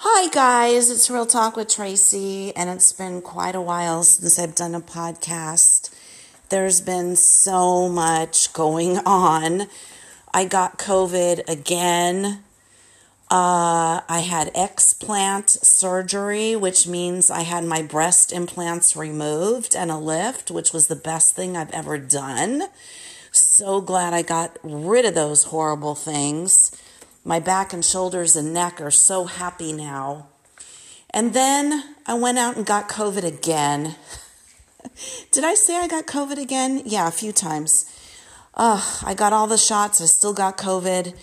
Hi, guys. It's Real Talk with Tracy, and it's been quite a while since I've done a podcast. There's been so much going on. I got COVID again. Uh, I had explant surgery, which means I had my breast implants removed and a lift, which was the best thing I've ever done. So glad I got rid of those horrible things. My back and shoulders and neck are so happy now. And then I went out and got COVID again. Did I say I got COVID again? Yeah, a few times. Ugh, I got all the shots. I still got COVID.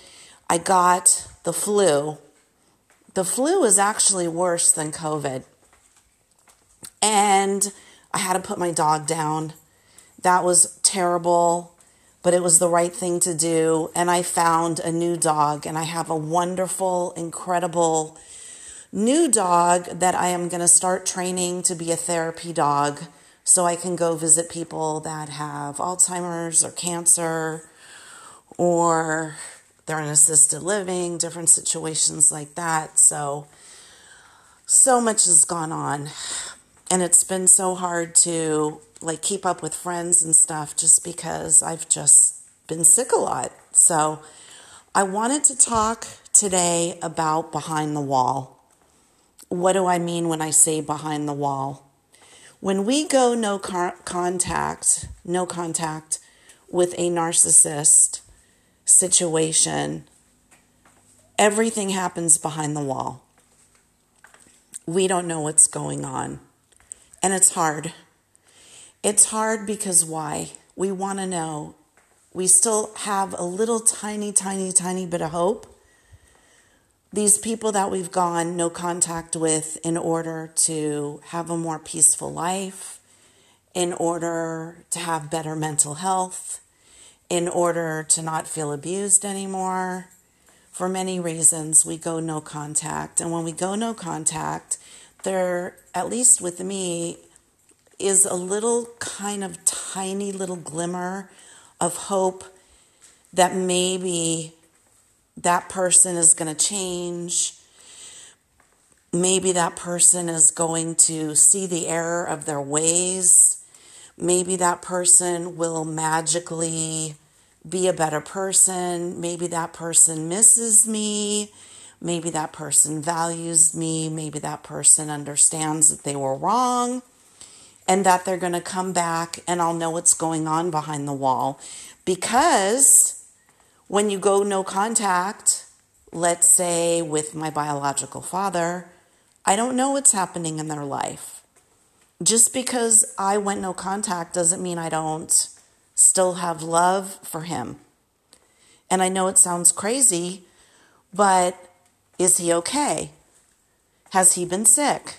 I got the flu. The flu is actually worse than COVID. And I had to put my dog down. That was terrible but it was the right thing to do. And I found a new dog, and I have a wonderful, incredible new dog that I am going to start training to be a therapy dog so I can go visit people that have Alzheimer's or cancer or they're in assisted living, different situations like that. So, so much has gone on. And it's been so hard to like keep up with friends and stuff just because I've just been sick a lot. So I wanted to talk today about behind the wall. What do I mean when I say behind the wall? When we go no car- contact, no contact with a narcissist situation, everything happens behind the wall. We don't know what's going on. And it's hard. It's hard because why? We want to know. We still have a little tiny, tiny, tiny bit of hope. These people that we've gone no contact with in order to have a more peaceful life, in order to have better mental health, in order to not feel abused anymore. For many reasons, we go no contact. And when we go no contact, there, at least with me, is a little kind of tiny little glimmer of hope that maybe that person is going to change. Maybe that person is going to see the error of their ways. Maybe that person will magically be a better person. Maybe that person misses me. Maybe that person values me. Maybe that person understands that they were wrong and that they're going to come back and I'll know what's going on behind the wall. Because when you go no contact, let's say with my biological father, I don't know what's happening in their life. Just because I went no contact doesn't mean I don't still have love for him. And I know it sounds crazy, but is he okay? Has he been sick?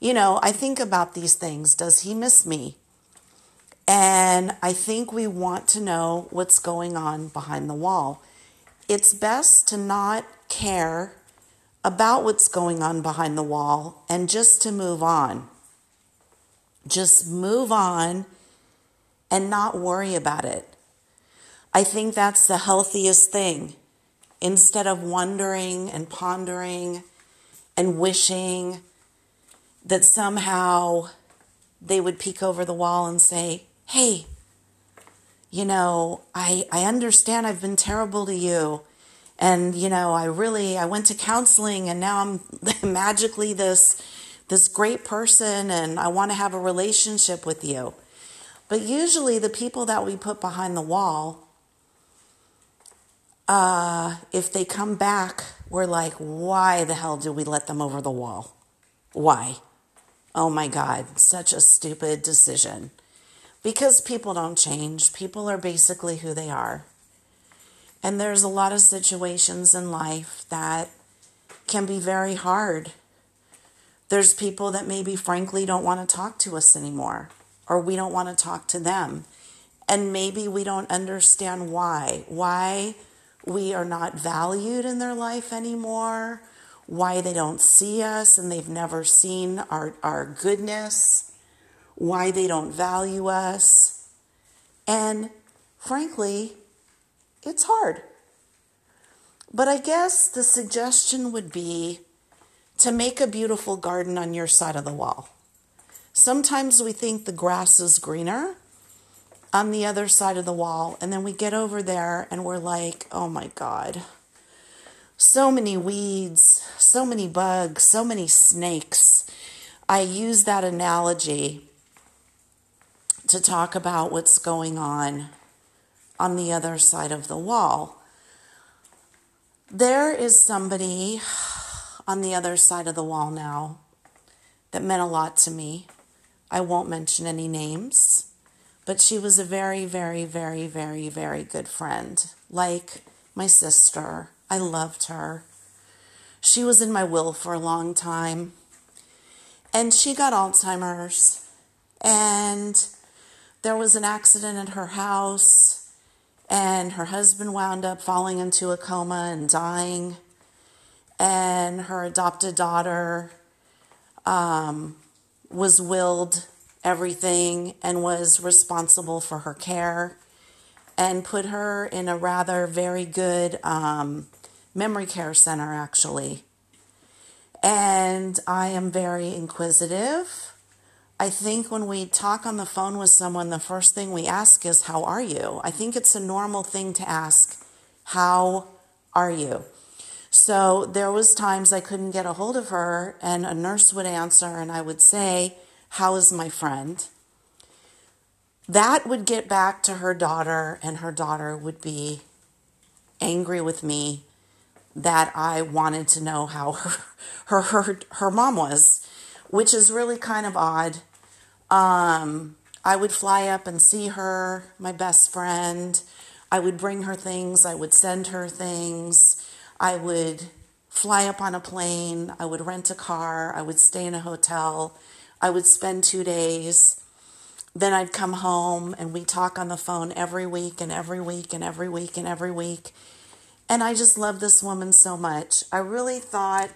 You know, I think about these things. Does he miss me? And I think we want to know what's going on behind the wall. It's best to not care about what's going on behind the wall and just to move on. Just move on and not worry about it. I think that's the healthiest thing. Instead of wondering and pondering and wishing that somehow they would peek over the wall and say, Hey, you know, I, I understand I've been terrible to you. And, you know, I really, I went to counseling and now I'm magically this, this great person and I want to have a relationship with you. But usually the people that we put behind the wall, uh, if they come back, we're like, why the hell did we let them over the wall? Why? Oh my God, such a stupid decision. Because people don't change, people are basically who they are. And there's a lot of situations in life that can be very hard. There's people that maybe, frankly, don't want to talk to us anymore, or we don't want to talk to them. And maybe we don't understand why. Why we are not valued in their life anymore, why they don't see us and they've never seen our, our goodness, why they don't value us. And frankly, it's hard. But I guess the suggestion would be to make a beautiful garden on your side of the wall. Sometimes we think the grass is greener on the other side of the wall, and then we get over there and we're like, oh my God, so many weeds, so many bugs, so many snakes. I use that analogy to talk about what's going on on the other side of the wall. There is somebody on the other side of the wall now that meant a lot to me. I won't mention any names, but she was a very, very, very, very, very good friend, like my sister. I loved her. She was in my will for a long time. And she got Alzheimer's. And there was an accident at her house. And her husband wound up falling into a coma and dying and her adopted daughter um, was willed everything and was responsible for her care and put her in a rather very good um, memory care center, actually. And I am very inquisitive. I think when we talk on the phone with someone, the first thing we ask is, How are you? I think it's a normal thing to ask, How are you? So there was times I couldn't get a hold of her and a nurse would answer and I would say, "How is my friend?" That would get back to her daughter and her daughter would be angry with me that I wanted to know how her her her, her mom was, which is really kind of odd. Um, I would fly up and see her, my best friend. I would bring her things, I would send her things. I would fly up on a plane, I would rent a car, I would stay in a hotel, I would spend two days. Then I'd come home and we talk on the phone every week and every week and every week and every week. And I just love this woman so much. I really thought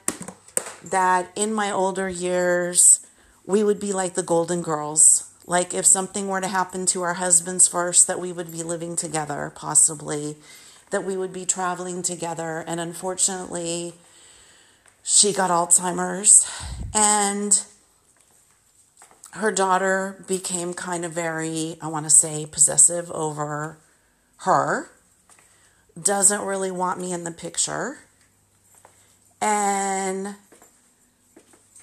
that in my older years, we would be like the Golden Girls. Like if something were to happen to our husbands first, that we would be living together, possibly that we would be traveling together. And unfortunately, she got Alzheimer's. And her daughter became kind of very, I want to say, possessive over her. Doesn't really want me in the picture. And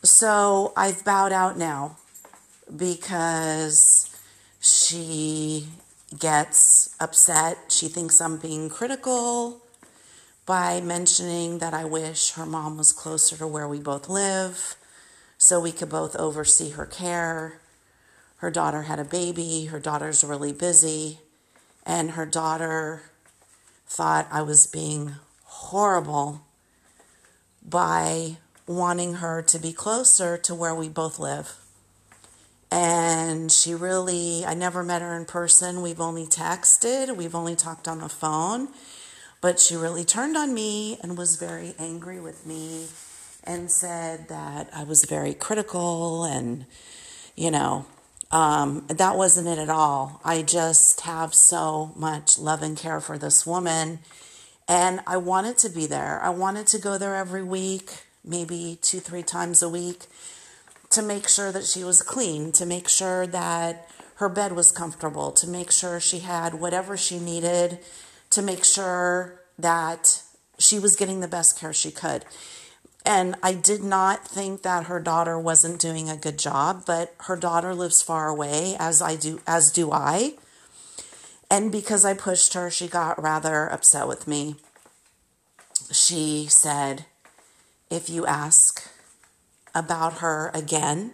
so I've bowed out now because she gets upset. She thinks I'm being critical by mentioning that I wish her mom was closer to where we both live so we could both oversee her care. Her daughter had a baby, her daughter's really busy, and her daughter thought I was being horrible by wanting her to be closer to where we both live. And she really, I never met her in person. We've only texted, we've only talked on the phone. But she really turned on me and was very angry with me and said that I was very critical and, you know, um, that wasn't it at all. I just have so much love and care for this woman. And I wanted to be there. I wanted to go there every week, maybe two, three times a week to make sure that she was clean, to make sure that her bed was comfortable, to make sure she had whatever she needed, to make sure that she was getting the best care she could. And I did not think that her daughter wasn't doing a good job, but her daughter lives far away as I do as do I. And because I pushed her, she got rather upset with me. She said, "If you ask about her again,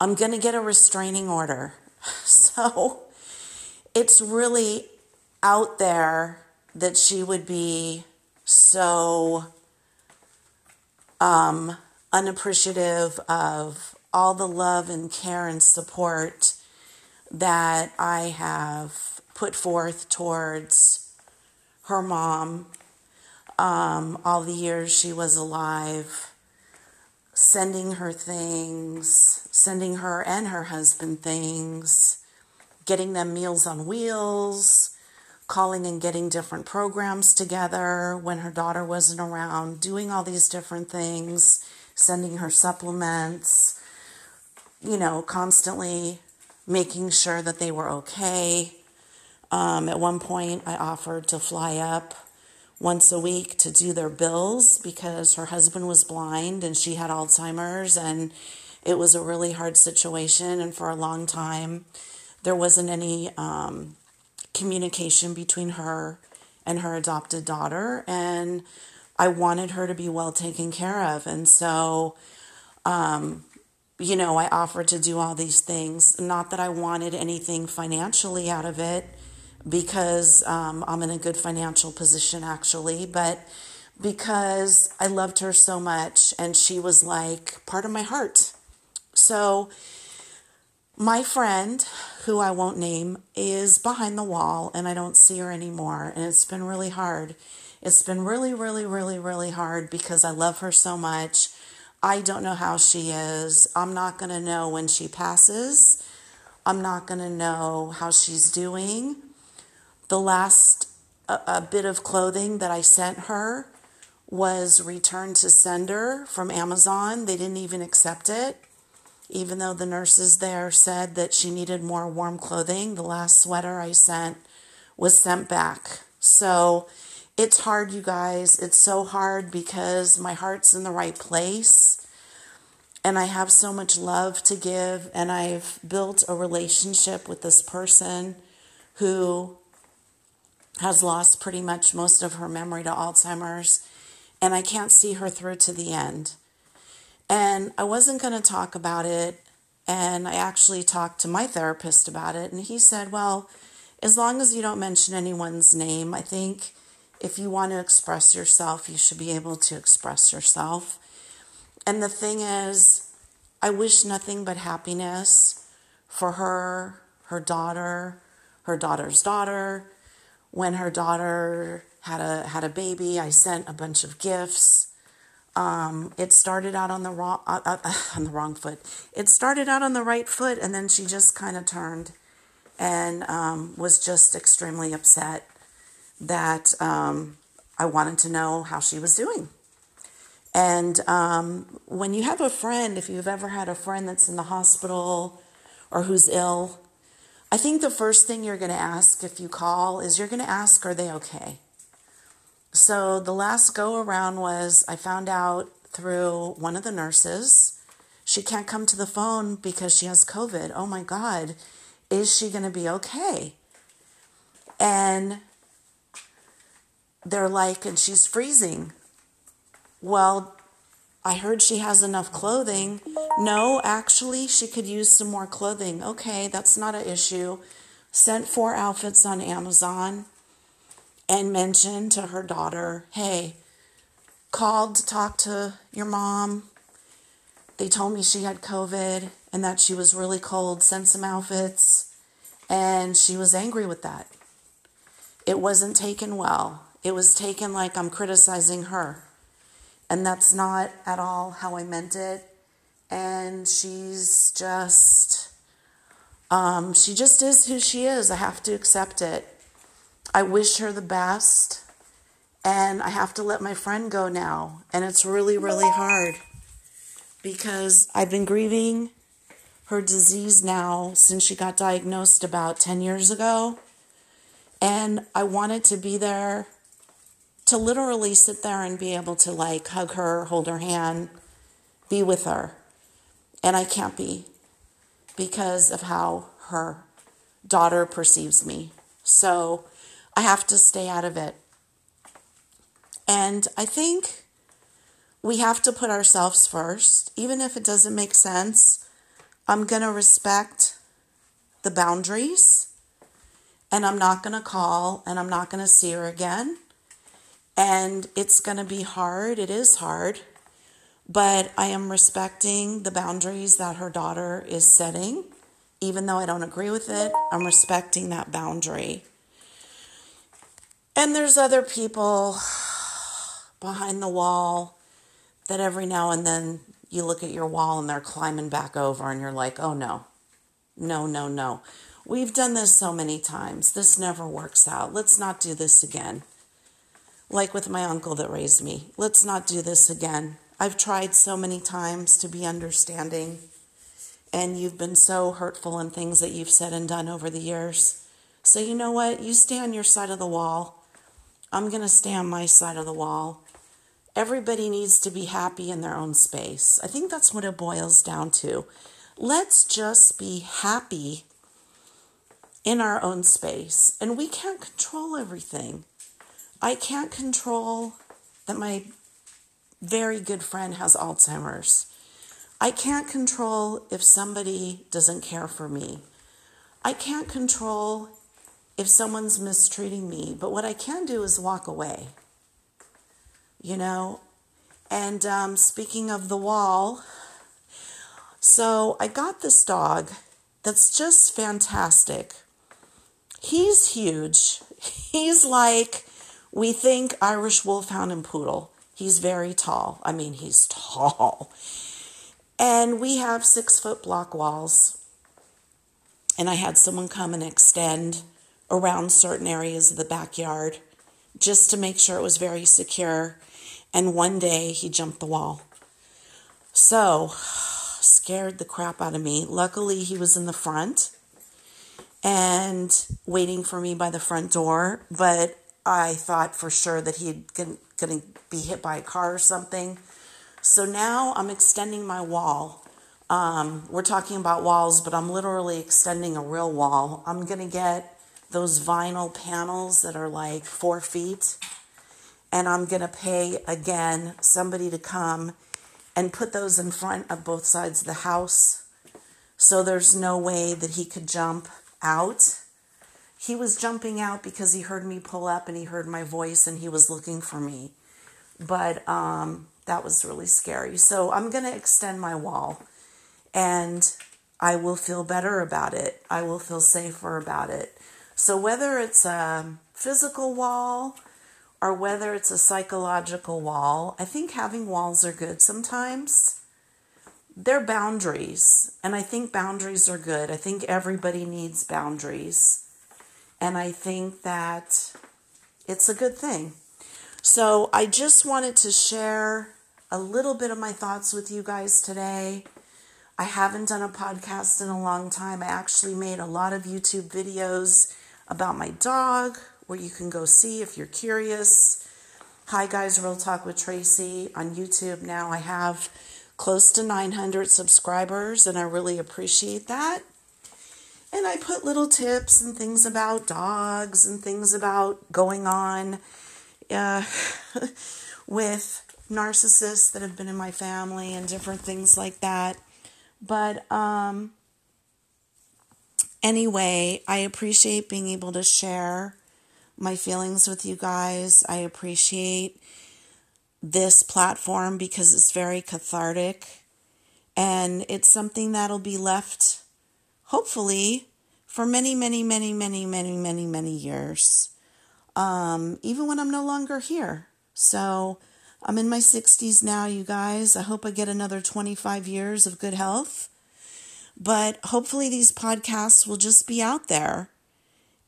I'm going to get a restraining order. So it's really out there that she would be so um, unappreciative of all the love and care and support that I have put forth towards her mom. Um, all the years she was alive sending her things, sending her and her husband things, getting them meals on wheels, calling and getting different programs together when her daughter wasn't around, doing all these different things, sending her supplements, you know, constantly making sure that they were okay. Um, at one point, I offered to fly up once a week to do their bills because her husband was blind and she had Alzheimer's, and it was a really hard situation. And for a long time, there wasn't any um, communication between her and her adopted daughter. And I wanted her to be well taken care of. And so, um, you know, I offered to do all these things. Not that I wanted anything financially out of it, because um, I'm in a good financial position actually, but because I loved her so much and she was like part of my heart. So, my friend, who I won't name, is behind the wall and I don't see her anymore. And it's been really hard. It's been really, really, really, really hard because I love her so much. I don't know how she is. I'm not going to know when she passes. I'm not going to know how she's doing. The last a, a bit of clothing that I sent her was returned to sender from Amazon. They didn't even accept it. Even though the nurses there said that she needed more warm clothing, the last sweater I sent was sent back. So it's hard, you guys. It's so hard because my heart's in the right place and I have so much love to give, and I've built a relationship with this person who has lost pretty much most of her memory to Alzheimer's, and I can't see her through to the end. And I wasn't going to talk about it, and I actually talked to my therapist about it, and he said, Well, as long as you don't mention anyone's name, I think if you want to express yourself, you should be able to express yourself. And the thing is, I wish nothing but happiness for her, her daughter, her daughter's daughter, when her daughter had a had a baby, I sent a bunch of gifts. Um, it started out on the wrong uh, uh, on the wrong foot. It started out on the right foot, and then she just kind of turned, and um, was just extremely upset that um, I wanted to know how she was doing. And um, when you have a friend, if you've ever had a friend that's in the hospital or who's ill, I think the first thing you're going to ask if you call is you're going to ask, are they okay? So the last go around was I found out through one of the nurses. She can't come to the phone because she has COVID. Oh my God, is she going to be okay? And they're like, and she's freezing. Well, I heard she has enough clothing. No, actually, she could use some more clothing. Okay, that's not an issue. Sent four outfits on Amazon and mentioned to her daughter, hey, called to talk to your mom. They told me she had COVID and that she was really cold. Sent some outfits. And she was angry with that. It wasn't taken well. It was taken like I'm criticizing her. And that's not at all how I meant it. And she's just, um, she just is who she is. I have to accept it. I wish her the best. And I have to let my friend go now. And it's really, really hard because I've been grieving her disease now since she got diagnosed about 10 years ago. And I wanted to be there to literally sit there and be able to like hug her, hold her hand, be with her. And I can't be because of how her daughter perceives me. So I have to stay out of it. And I think we have to put ourselves first, even if it doesn't make sense. I'm going to respect the boundaries and I'm not going to call and I'm not going to see her again. And it's going to be hard. It is hard. But I am respecting the boundaries that her daughter is setting. Even though I don't agree with it, I'm respecting that boundary. And there's other people behind the wall that every now and then you look at your wall and they're climbing back over, and you're like, oh no, no, no, no. We've done this so many times. This never works out. Let's not do this again like with my uncle that raised me. Let's not do this again. I've tried so many times to be understanding, and you've been so hurtful in things that you've said and done over the years. So, you know what? You stay on your side of the wall. I'm going to stay on my side of the wall. Everybody needs to be happy in their own space. I think that's what it boils down to. Let's just be happy in our own space. And we can't control everything. I can't control that my very good friend has Alzheimer's. I can't control if somebody doesn't care for me. I can't control if someone's mistreating me, but what I can do is walk away. You know? And um, speaking of the wall, so I got this dog that's just fantastic. He's huge. He's like, we think Irish Wolfhound and Poodle. He's very tall. I mean, he's tall. And we have six foot block walls. And I had someone come and extend around certain areas of the backyard just to make sure it was very secure. And one day he jumped the wall. So, scared the crap out of me. Luckily, he was in the front and waiting for me by the front door, but I thought for sure that he'd going to be hit by a car or something. So now I'm extending my wall. Um, we're talking about walls, but I'm literally extending a real wall. I'm going to get those vinyl panels that are like four feet, and I'm going to pay again somebody to come and put those in front of both sides of the house so there's no way that he could jump out. He was jumping out because he heard me pull up and he heard my voice and he was looking for me. But um, that was really scary. So I'm going to extend my wall and I will feel better about it. I will feel safer about it. So whether it's a physical wall or whether it's a psychological wall, I think having walls are good sometimes they're boundaries. And I think boundaries are good. I think everybody needs boundaries. And I think that it's a good thing. So I just wanted to share a little bit of my thoughts with you guys today. I haven't done a podcast in a long time. I actually made a lot of YouTube videos about my dog where you can go see if you're curious. Hi, guys, Real Talk with Tracy on YouTube now. I have close to 900 subscribers, and I really appreciate that. And I put little tips and things about dogs and things about going on uh, with narcissists that have been in my family and different things like that. But um, anyway, I appreciate being able to share my feelings with you guys. I appreciate this platform because it's very cathartic and it's something that'll be left, hopefully, for many, many, many, many, many, many, many years, um, even when I'm no longer here. So I'm in my 60s now, you guys. I hope I get another 25 years of good health. But hopefully, these podcasts will just be out there.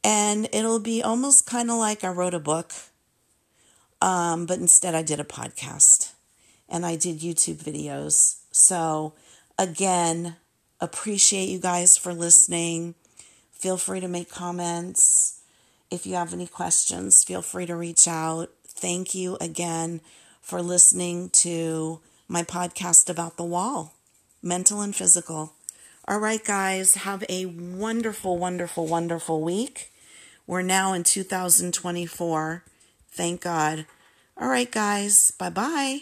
And it'll be almost kind of like I wrote a book um, but instead, I did a podcast and I did YouTube videos. So, again, appreciate you guys for listening. Feel free to make comments. If you have any questions, feel free to reach out. Thank you again for listening to my podcast about the wall, mental and physical. All right, guys, have a wonderful, wonderful, wonderful week. We're now in 2024. Thank God. All right, guys. Bye bye.